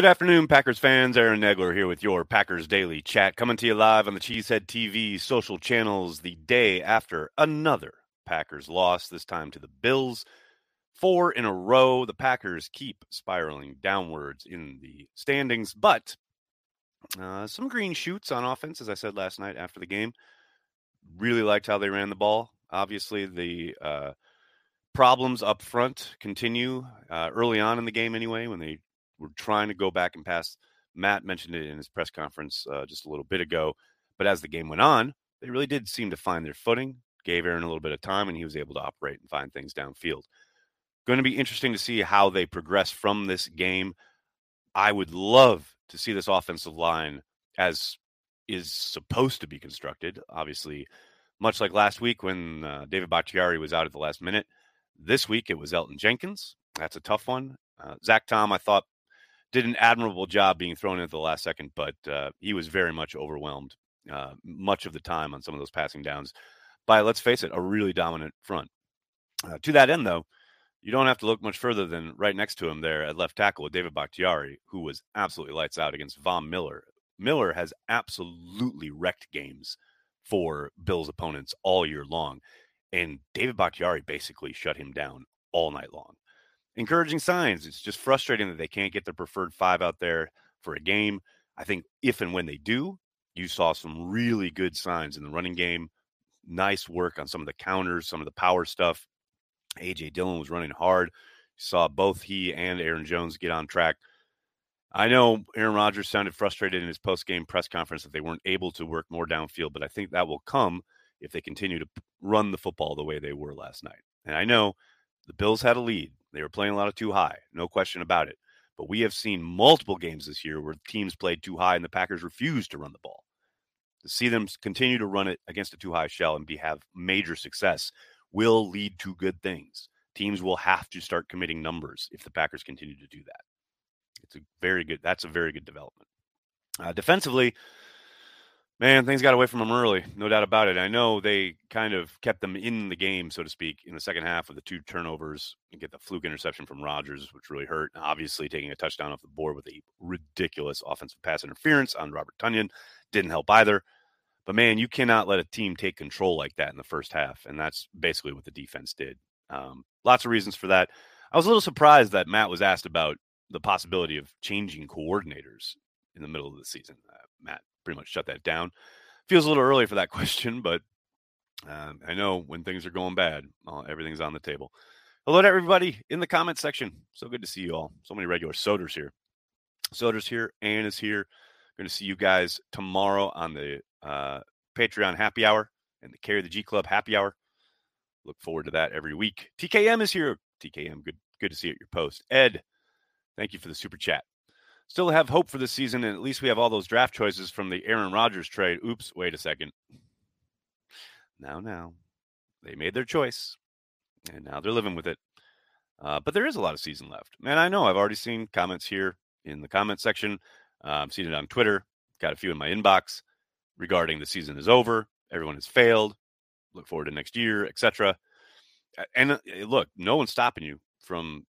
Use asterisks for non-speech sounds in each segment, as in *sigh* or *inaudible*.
Good afternoon, Packers fans. Aaron Nagler here with your Packers Daily Chat, coming to you live on the Cheesehead TV social channels the day after another Packers loss, this time to the Bills. Four in a row. The Packers keep spiraling downwards in the standings, but uh, some green shoots on offense, as I said last night after the game. Really liked how they ran the ball. Obviously, the uh, problems up front continue uh, early on in the game, anyway, when they were trying to go back and pass. Matt mentioned it in his press conference uh, just a little bit ago. But as the game went on, they really did seem to find their footing, gave Aaron a little bit of time, and he was able to operate and find things downfield. Going to be interesting to see how they progress from this game. I would love to see this offensive line as is supposed to be constructed. Obviously, much like last week when uh, David Bakhtiari was out at the last minute. This week it was Elgton Jenkins. That's a tough one. Uh, Zach Tom, I thought, did an admirable job being thrown in at the last second, but uh, he was very much overwhelmed uh, much of the time on some of those passing downs by, let's face it, a really dominant front. Uh, to that end, though, you don't have to look much further than right next to him there at left tackle with David Bakhtiari, who was absolutely lights out against Von Miller. Miller has absolutely wrecked games for Bills opponents all year long. And David Bakhtiari basically shut him down all night long encouraging signs. It's just frustrating that they can't get their preferred five out there for a game. I think if and when they do, you saw some really good signs in the running game. Nice work on some of the counters, some of the power stuff. AJ Dillon was running hard. Saw both he and Aaron Jones get on track. I know Aaron Rodgers sounded frustrated in his post-game press conference that they weren't able to work more downfield, but I think that will come if they continue to run the football the way they were last night. And I know the Bills had a lead. They were playing a lot of two high, no question about it. But we have seen multiple games this year where teams played two high and the Packers refused to run the ball. To see them continue to run it against a two high shell and be have major success will lead to good things. Teams will have to start committing numbers if the Packers continue to do that. It's a very good. That's a very good development. Uh, defensively, Man, things got away from them early, no doubt about it. I know they kind of kept them in the game, so to speak, in the second half with the two turnovers and get the fluke interception from Rodgers, which really hurt. Obviously, taking a touchdown off the board with a ridiculous offensive pass interference on Robert Tonyan didn't help either. But man, you cannot let a team take control like that in the first half, and that's basically what the defense did. Um, lots of reasons for that. I was a little surprised that Matt was asked about the possibility of changing coordinators in the middle of the season. Uh, Matt pretty much shut that down. Feels a little early for that *laughs* question, but uh, I know when things are going bad, uh, everything's on the table. Hello to everybody in the comment section. So good to see you all. So many regular Soders here. Soders here. Ann is here. Going to see you guys tomorrow on the uh, Patreon happy hour and the Carry the G Club happy hour. Look forward to that every week. TKM is here. TKM, good, good to see you at your post. Ed, thank you for the super chat still have hope for this season, and at least we have all those draft choices from the Aaron Rodgers trade. Oops, wait a second. Now, now, they made their choice, and now they're living with it. Uh, but there is a lot of season left. Man, I know I've already seen comments here in the comment section. Uh, I've seen it on Twitter. Got a few in my inbox regarding the season is over. Everyone has failed. Look forward to next year, etc. And uh, look, no one's stopping you from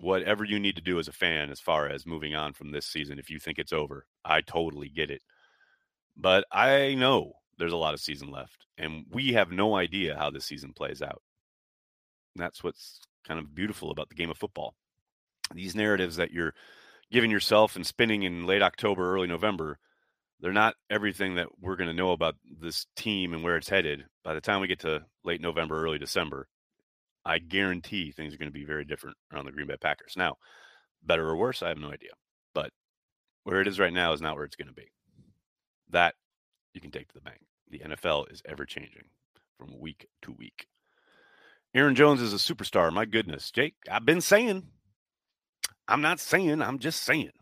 whatever you need to do as a fan as far as moving on from this season if you think it's over. I totally get it. But I know there's a lot of season left and we have no idea how this season plays out. And that's what's kind of beautiful about the game of football. These narratives that you're giving yourself and spinning in late October, early November, they're not everything that we're going to know about this team and where it's headed by the time we get to late November, early December. I guarantee things are going to be very different around the Green Bay Packers. Now, better or worse, I have no idea. But where it is right now is not where it's going to be. That you can take to the bank. The NFL is ever changing from week to week. Aaron Jones is a superstar. My goodness, Jake, I've been saying. I'm not saying, I'm just saying.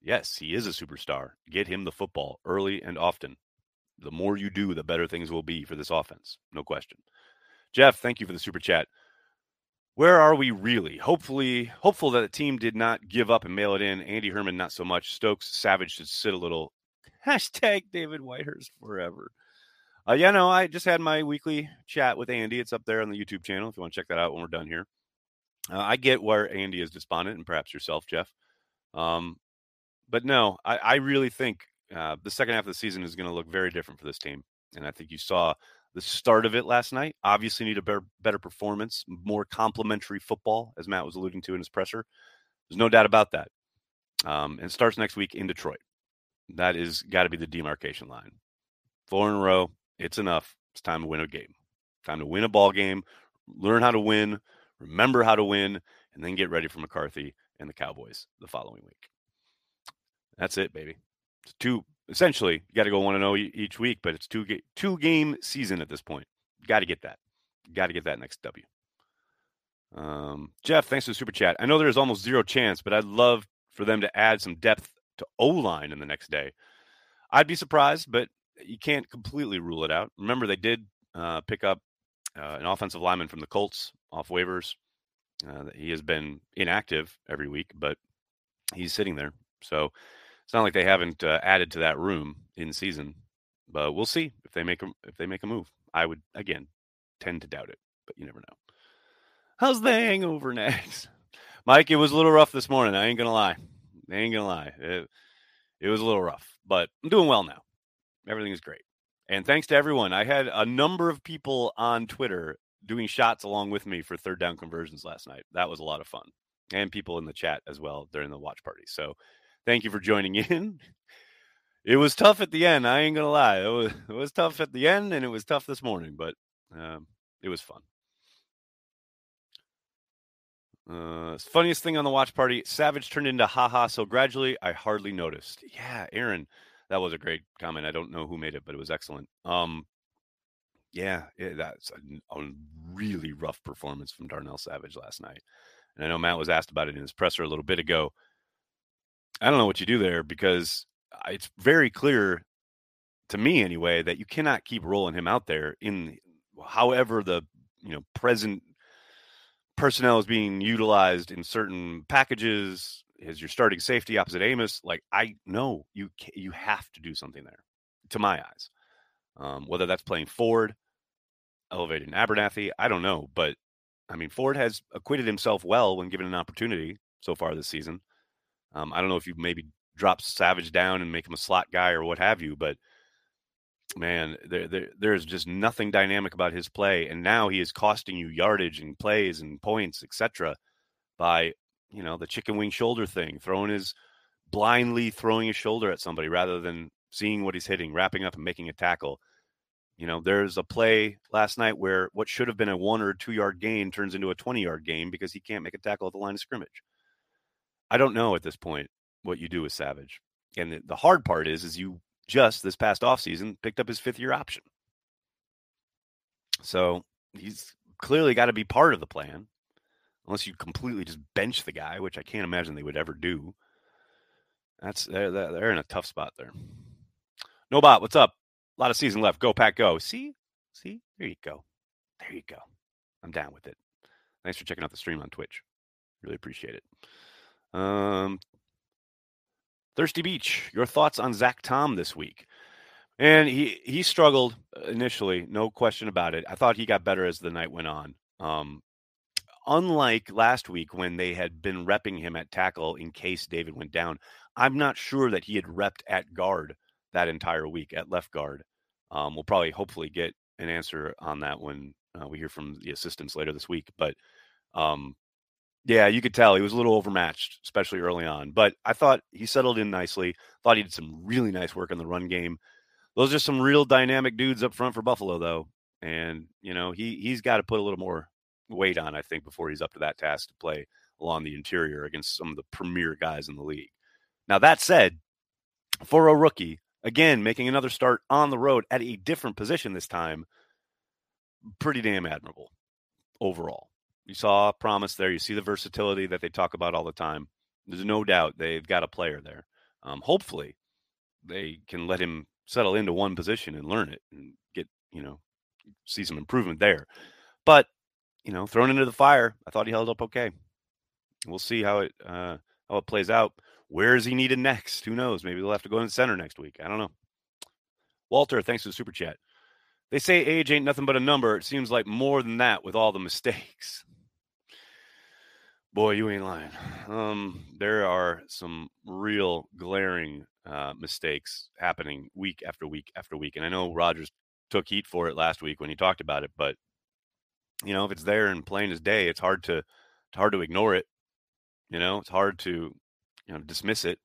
Yes, he is a superstar. Get him the football early and often. The more you do, the better things will be for this offense. No question. Jeff, thank you for the super chat where are we really? Hopefully, hopeful that the team did not give up and mail it in. Andy Herman, not so much. Stokes, Savage should sit a little. *laughs* Hashtag David Whitehurst forever. Uh, yeah, no, I just had my weekly chat with Andy. It's up there on the YouTube channel if you want to check that out when we're done here. Uh, I get where Andy is despondent, and perhaps yourself, Jeff. Um, but no, I, I really think uh, the second half of the season is going to look very different for this team. And I think you saw the start of it last night. Obviously, need a better, better performance, more complementary football, as Matt was alluding to in his presser. There's no doubt about that. Um, and starts next week in Detroit. That is got to be the demarcation line. Four in a row. It's enough. It's time to win a game. Time to win a ball game. Learn how to win. Remember how to win, and then get ready for McCarthy and the Cowboys the following week. That's it, baby. It's two essentially. You got to go one and zero oh each week, but it's two two game season at this point. Got to get that. Got to get that next W. Um, Jeff, thanks for the super chat. I know there is almost zero chance, but I'd love for them to add some depth to O line in the next day. I'd be surprised, but you can't completely rule it out. Remember, they did uh, pick up uh, an offensive lineman from the Colts off waivers. Uh, he has been inactive every week, but he's sitting there. So it's not like they haven't uh, added to that room in season. But we'll see if they make a, if they make a move. I would again tend to doubt it, but you never know. How's the hangover *laughs* next? Mike, it was a little rough this morning. I ain't gonna lie. I ain't gonna lie. It, it was a little rough, but I'm doing well now. Everything is great. And thanks to everyone. I had a number of people on Twitter doing shots along with me for third down conversions last night. That was a lot of fun. And people in the chat as well during the watch party. So thank you for joining *laughs* in. It was tough at the end. I ain't gonna lie. It was it was tough at the end, and it was tough this morning, but um, it was fun. Uh, funniest thing on the watch party: Savage turned into haha so gradually. I hardly noticed. Yeah, Aaron, that was a great comment. I don't know who made it, but it was excellent. Um, yeah, that's a, a, really rough performance from Darnell Savage last night. And I know Matt was asked about it in his presser a little bit ago. I don't know what you do there because it's very clear to me anyway that you cannot keep rolling him out there in however the you know present personnel is being utilized in certain packages as your starting safety opposite Amos. Like I know you you have to do something there, to my eyes. Um, whether that's playing Ford, elevating Abernathy, I don't know, but I mean Ford has acquitted himself well when given an opportunity so far this season. Um, I don't know if you maybe drop Savage down and make him a slot guy or what have you, but man, there, there there's just nothing dynamic about his play, and now he is costing you yardage and plays and points, etc. By you know the chicken wing shoulder thing, throwing his blindly throwing his shoulder at somebody rather than seeing what he's hitting, wrapping up and making a tackle. You know, there's a play last night where what should have been a one or two yard gain turns into a 20 yard gain because he can't make a tackle at the line of scrimmage. I don't know at this point what you do with Savage. And the, the hard part is, is you just this past offseason picked up his fifth year option. So he's clearly got to be part of the plan, unless you completely just bench the guy, which I can't imagine they would ever do. That's they're, they're in a tough spot there. No bot, what's up? A lot of season left. Go pack, go. See, see, there you go, there you go. I'm down with it. Thanks for checking out the stream on Twitch. Really appreciate it. Um, Thirsty Beach, your thoughts on Zach Tom this week? And he he struggled initially, no question about it. I thought he got better as the night went on. Um, unlike last week when they had been repping him at tackle in case David went down, I'm not sure that he had repped at guard that entire week at left guard. Um, we'll probably hopefully get an answer on that when uh, we hear from the assistants later this week. But um, yeah, you could tell he was a little overmatched, especially early on. But I thought he settled in nicely. Thought he did some really nice work in the run game. Those are some real dynamic dudes up front for Buffalo, though. And you know he he's got to put a little more weight on, I think, before he's up to that task to play along the interior against some of the premier guys in the league. Now that said, for a rookie, again making another start on the road at a different position this time, pretty damn admirable overall. You saw promise there. You see the versatility that they talk about all the time. There's no doubt they've got a player there. Um, hopefully, they can let him settle into one position and learn it and get you know see some improvement there. But you know, thrown into the fire, I thought he held up okay. We'll see how it uh, how it plays out. Where is he needed next? Who knows? Maybe they'll have to go in the center next week. I don't know. Walter, thanks for the super chat. They say age ain't nothing but a number. It seems like more than that with all the mistakes. Boy, you ain't lying. Um, there are some real glaring uh, mistakes happening week after week after week, and I know Rodgers took heat for it last week when he talked about it, but you know, if it's there and plain as day, it's hard to it's hard to ignore it. You know, it's hard to you know dismiss it.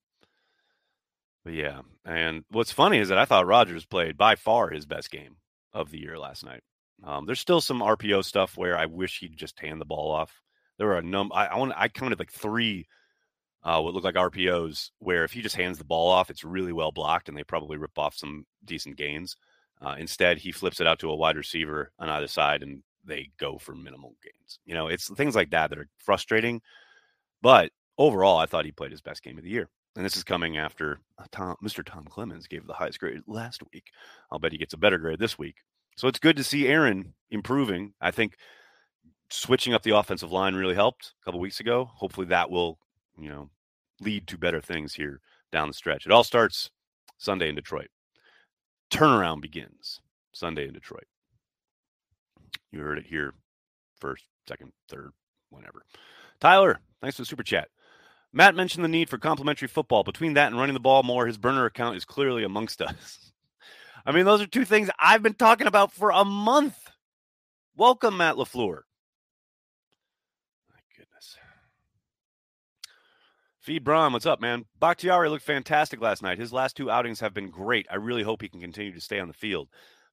But yeah, and what's funny is that I thought Rodgers played by far his best game of the year last night. Um, there's still some RPO stuff where I wish he'd just hand the ball off. There were a number. I, I want. I counted like three uh, what look like RPOs where if he just hands the ball off, it's really well blocked, and they probably rip off some decent gains. Uh, instead, he flips it out to a wide receiver on either side, and they go for minimal gains. You know, it's things like that that are frustrating. But overall, I thought he played his best game of the year. And this is coming after uh, Tom, Mr. Tom Clemens gave the highest grade last week. I'll bet he gets a better grade this week. So it's good to see Aaron improving. I think switching up the offensive line really helped a couple weeks ago. Hopefully that will, you know, lead to better things here down the stretch. It all starts Sunday in Detroit. Turnaround begins Sunday in Detroit. You heard it here first, second, third, whenever. Tyler, thanks for the super chat. Matt mentioned the need for complementary football. Between that and running the ball more, his burner account is clearly amongst us. *laughs* I mean, those are two things I've been talking about for a month. Welcome, Matt LaFleur. My goodness. Feed Braun, what's up, man? Bakhtiari looked fantastic last night. His last two outings have been great. I really hope he can continue to stay on the field.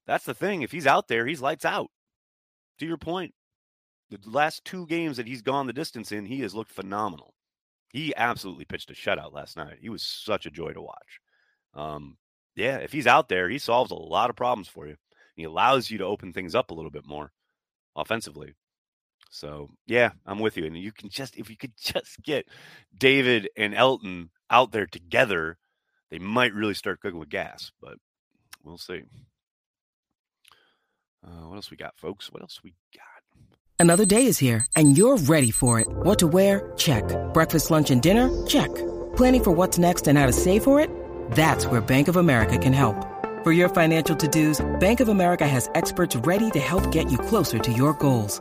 That's the thing. If he's out there, he's lights out. To your point, the last two games that he's gone the distance in, he has looked phenomenal. He absolutely pitched a shutout last night. He was such a joy to watch. Um, yeah, if he's out there, he solves a lot of problems for you. He allows you to open things up a little bit more offensively. So yeah, I'm with you. And you can just if you could *laughs* just get David and Elgton out there together, they might really start cooking with gas. But we'll see. Uh, what else we got, folks? What else we got? Another day is here, and you're ready for it. What to wear? Check. Breakfast, lunch, and dinner? Check. Planning for what's next and how to save for it? That's where Bank of America can help. For your financial to-dos, Bank of America has experts ready to help get you closer to your goals.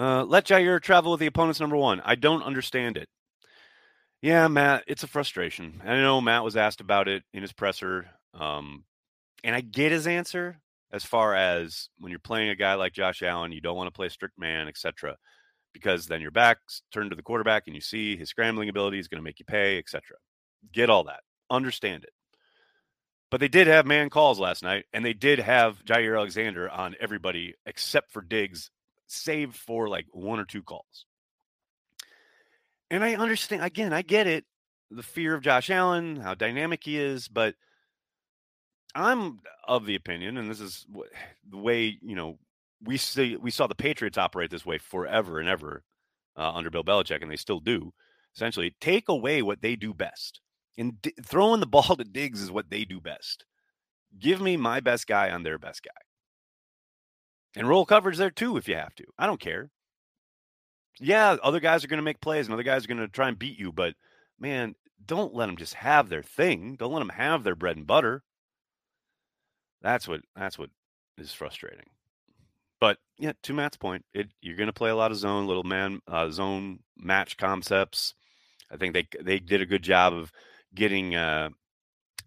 Uh, let Jaire travel with the opponent's number one. I don't understand it. Yeah, Matt, it's a frustration. I know Matt was asked about it in his presser, um, and I get his answer as far as when you're playing a guy like Josh Allen, you don't want to play strict man, etc., because then your back's turned to the quarterback and you see his scrambling ability is going to make you pay, etc. Get all that, understand it. But they did have man calls last night, and they did have Jaire Alexander on everybody except for Diggs save for like one or two calls. And I understand, again, I get it the fear of Josh Allen, how dynamic he is, but I'm of the opinion, and this is the way, you know, we see we saw the Patriots operate this way forever and ever uh, under Bill Belichick, and they still do. Essentially, take away what they do best, and d- throwing the ball to Diggs is what they do best. Give me my best guy on their best guy. And roll coverage there too if you have to. I don't care. Yeah, other guys are going to make plays and other guys are going to try and beat you, but man, don't let them just have their thing. Don't let them have their bread and butter. That's what that's what is frustrating. But yeah, to Matt's point, it, you're going to play a lot of zone, little man uh, zone match concepts. I think they they did a good job of getting uh,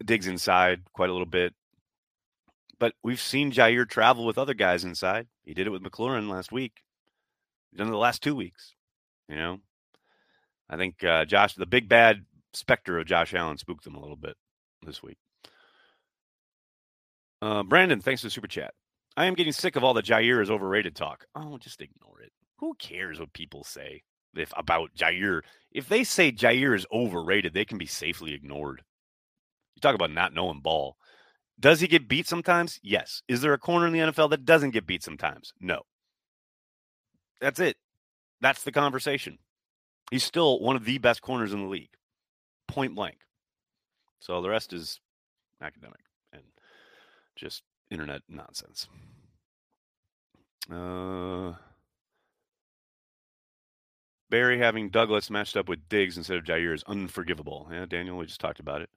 inside quite a little bit. But we've seen Jaire travel with other guys inside. He did it with McLaurin last week. He's done it the last two weeks. You know, I think uh, Josh, the big bad specter of Josh Allen, spooked them a little bit this week. Uh, Brandon, thanks for the super chat. I am getting sick of all the Jaire is overrated talk. Oh, just ignore it. who cares what people say if about Jaire? If they say Jaire is overrated, they can be safely ignored. You talk about not knowing ball. Does he get beat sometimes? Yes. Is there a corner in the NFL that doesn't get beat sometimes? No. That's it. That's the conversation. He's still one of the best corners in the league, point blank. So the rest is academic and just internet nonsense. Uh, Barry having Douglas matched up with Diggs instead of Jaire is unforgivable. Yeah, Daniel, we just talked about it.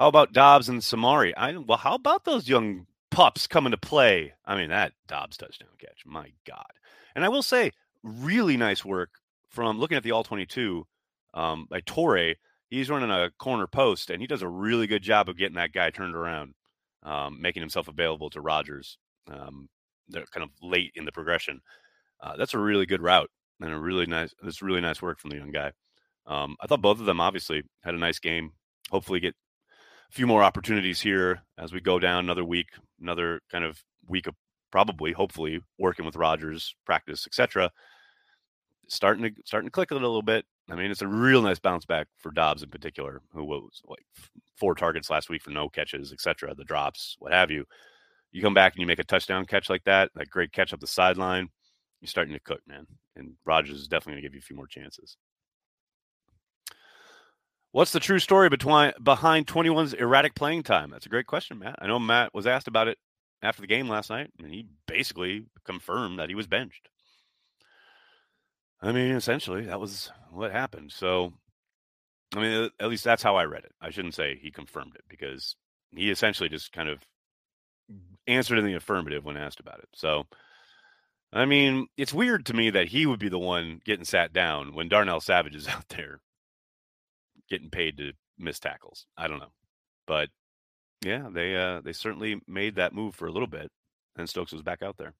How about Doubs and Samori? I well, how about those young pups coming to play? I mean, that Doubs touchdown catch, my God. And I will say, really nice work from looking at the all 22 um, by Toure. He's running a corner post, and he does a really good job of getting that guy turned around, um, making himself available to Rodgers. Um, they're kind of late in the progression. Uh, that's a really good route and a really nice. That's really nice work from the young guy. Um, I thought both of them obviously had a nice game. Hopefully, get few more opportunities here as we go down another week, another kind of week of probably, hopefully, working with Rodgers, practice, etc. Starting to starting to click a little bit. I mean, it's a real nice bounce back for Doubs in particular, who was like four targets last week for no catches, etc. The drops, what have you. You come back and you make a touchdown catch like that, that great catch up the sideline. You're starting to cook, man. And Rodgers is definitely going to give you a few more chances. What's the true story between behind 21's erratic playing time? That's a great question, Matt. I know Matt was asked about it after the game last night, and he basically confirmed that he was benched. I mean, essentially, that was what happened. So, I mean, at least that's how I read it. I shouldn't say he confirmed it because he essentially just kind of answered in the affirmative when asked about it. So, I mean, it's weird to me that he would be the one getting sat down when Darnell Savage is *laughs* out there getting paid to miss tackles. I don't know, but yeah, they uh, they certainly made that move for a little bit, and Stokes was back out there.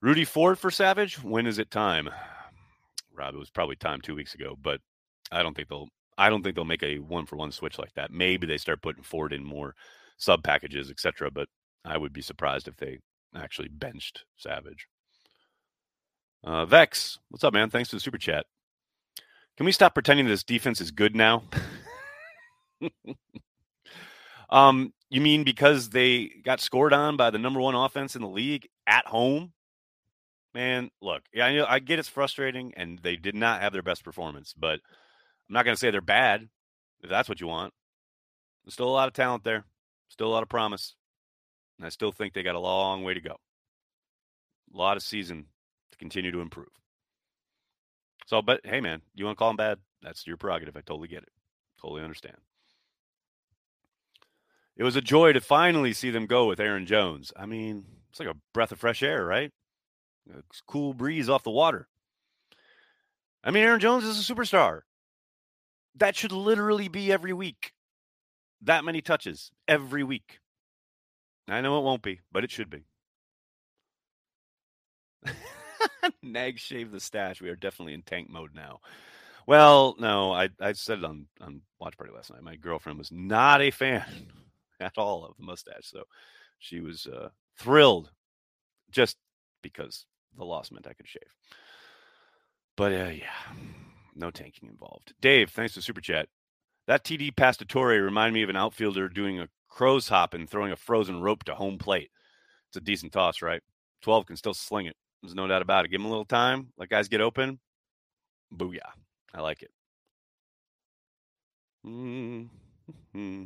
Rudy Ford for Savage. When is it time? Rob, it was probably time two weeks ago, but I don't think they'll. I don't think they'll make a one for one switch like that. Maybe they start putting Ford in more sub packages, etc. But I would be surprised if they actually benched Savage. Uh, Vex, what's up, man? Thanks for the super chat. Can we stop pretending this defense is good now? um, you mean because they got scored on by the number one offense in the league at home? Man, look, yeah, I know I get it's frustrating, and they did not have their best performance, but I'm not going to say they're bad if that's what you want. There's still a lot of talent there, still a lot of promise, and I still think they got a long way to go. A lot of season to continue to improve. So, but hey, man, you want to call them bad? That's your prerogative. I totally get it. Totally understand. It was a joy to finally see them go with Aaron Jones. I mean, it's like a breath of fresh air, right? A cool breeze off the water. I mean, Aaron Jones is a superstar. That should literally be every week. That many touches every week. I know it won't be, but it should be. *laughs* Nag shave the stash. We are definitely in tank mode now. Well, no, I, I said it on, on Watch Party last night. My girlfriend was not a fan *laughs* at all of the mustache. So she was uh, thrilled just because the loss meant I could shave. But uh, yeah, no tanking involved. Dave, thanks for super chat. That TD pass to Toure reminded me of an outfielder doing a crow's hop and throwing a frozen rope to home plate. It's a decent toss, right? 12 can still sling it. There's no doubt about it. Give him a little time. Let guys get open. Booyah. I like it. Mm-hmm.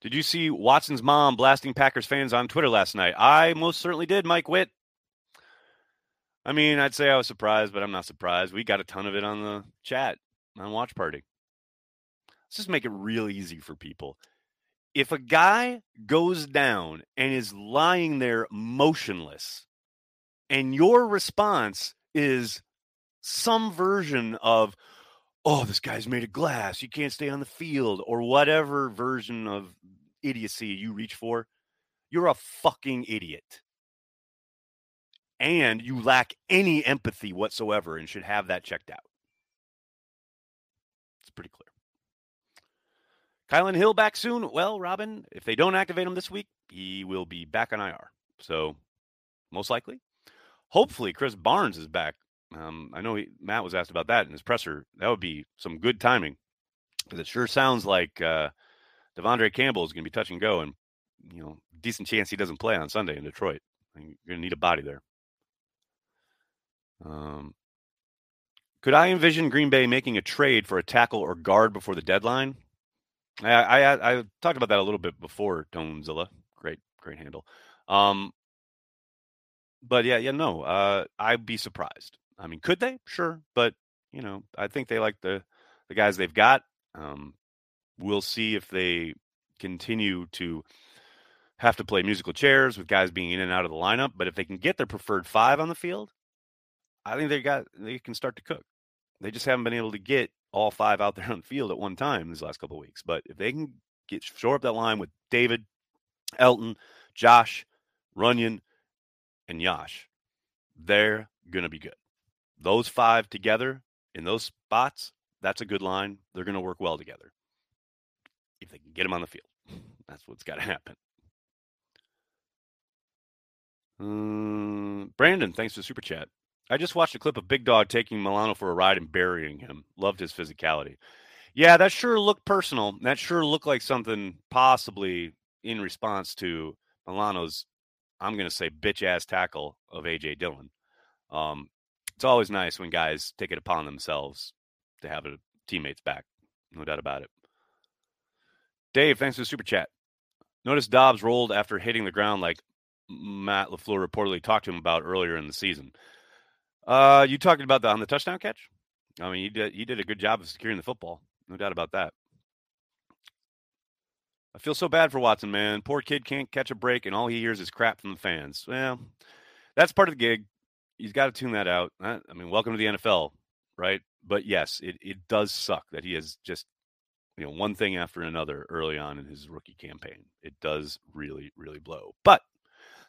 Did you see Watson's mom blasting Packers fans on Twitter last night? I most certainly did, Mike Witt. I mean, I'd say I was surprised, but I'm not surprised. We got a ton of it on the chat on Watch Party. Let's just make it real easy for people. If a guy goes down and is lying there motionless, and your response is some version of oh this guy's made of glass you can't stay on the field or whatever version of idiocy you reach for you're a fucking idiot and you lack any empathy whatsoever and should have that checked out it's pretty clear Kylin Hill back soon. Well, Robin, if they don't activate him this week, he will be back on IR. So, most likely, Hopefully, Krys Barnes is back. Um, I know he, Matt was asked about that in his presser. That would be some good timing because it sure sounds like uh, De'Vondre Campbell is going to be touch and go, and you know, decent chance he doesn't play on Sunday in Detroit. You're going to need a body there. Um, could I envision Green Bay making a trade for a tackle or guard before the deadline? I, I, I talked about that a little bit before, Tonezilla. Great, great handle. Um, but yeah, yeah, no, uh, I'd be surprised. I mean, could they? Sure, but you know, I think they like the the guys they've got. Um, we'll see if they continue to have to play musical chairs with guys being in and out of the lineup. But if they can get their preferred five on the field, I think they got they can start to cook. They just haven't been able to get all five out there on the field at one time these last couple of weeks. But if they can get shore up that line with David, Elgton, Josh, Runyan, and Yosh, they're gonna be good. Those five together in those spots, that's a good line. They're gonna work well together. If they can get them on the field. *laughs* That's what's got to happen. Um, Brandon, thanks for the super chat. I just watched a clip of Big Dog taking Milano for a ride and burying him. Loved his physicality. Yeah, that sure looked personal. That sure looked like something possibly in response to Milano's, I'm going to say, bitch ass tackle of AJ Dillon. Um, it's always nice when guys take it upon themselves to have a teammate's back. No doubt about it. Dave, thanks for the super chat. Notice Doubs rolled after hitting the ground like Matt LaFleur reportedly talked to him about earlier in the season. Uh, you talking about the on the touchdown catch? I mean, he did he did a good job of securing the football, no doubt about that. I feel so bad for Watson, man. Poor kid can't catch a break, and all he hears is crap from the fans. Well, that's part of the gig. He's got to tune that out. I mean, welcome to the NFL, right? But yes, it, it does suck that he has just you know one thing after another early on in his rookie campaign. It does really, really blow. But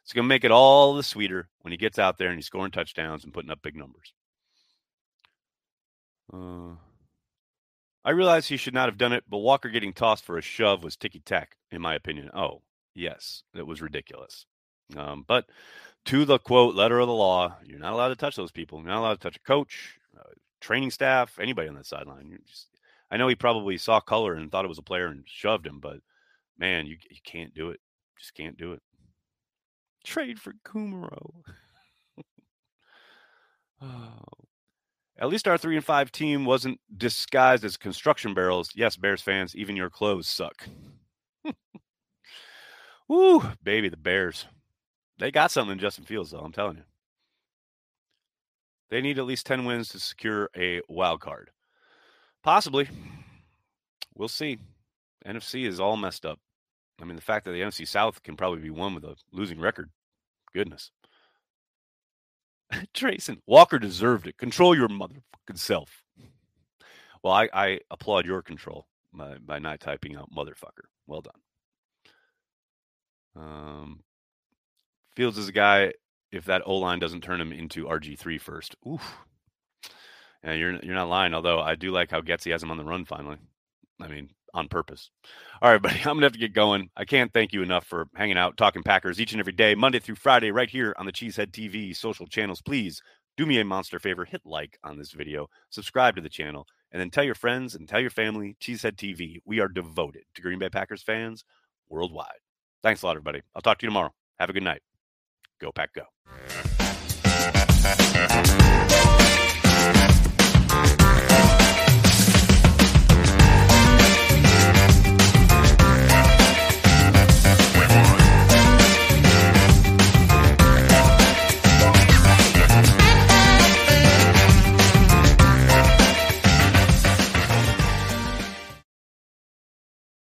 it's going to make it all the sweeter when he gets out there and he's scoring touchdowns and putting up big numbers. Uh, I realize he should not have done it, but Walker getting tossed for a shove was ticky tack, in my opinion. Oh, yes, it was ridiculous. Um, but to the quote letter of the law, you're not allowed to touch those people. You're not allowed to touch a coach, uh, training staff, anybody on that sideline. Just, I know he probably saw color and thought it was a player and shoved him, but man, you you can't do it. Just can't do it. Trade for Kumaro. *laughs* oh. At least our three and five team wasn't disguised as construction barrels. Yes, Bears fans, even your clothes suck. *laughs* Woo, baby, the Bears. They got something in Justin Fields, though, I'm telling you. They need at least 10 wins to secure a wild card. Possibly. We'll see. NFC is all messed up. I mean, the fact that the NFC South can probably be won with a losing record. Goodness. *laughs* Trayson, Walker deserved it. Control your motherfucking self. Well, I, I applaud your control by, by not typing out motherfucker. Well done. Um, Fields is a guy, if that O line doesn't turn him into RG3 first. Oof. Yeah, you're, you're not lying, although I do like how Getsy has him on the run finally. I mean, on purpose. All right, *laughs* buddy, I'm going to have to get going. I can't thank you enough for hanging out, talking Packers each and every day, Monday through Friday, right here on the Cheesehead TV social channels. Please do me a monster favor, hit like on this video, subscribe to the channel, and then tell your friends and tell your family, Cheesehead TV. We are devoted to Green Bay Packers fans worldwide. Thanks a lot, everybody. I'll talk to you tomorrow. Have a good night. Go, Pack, go.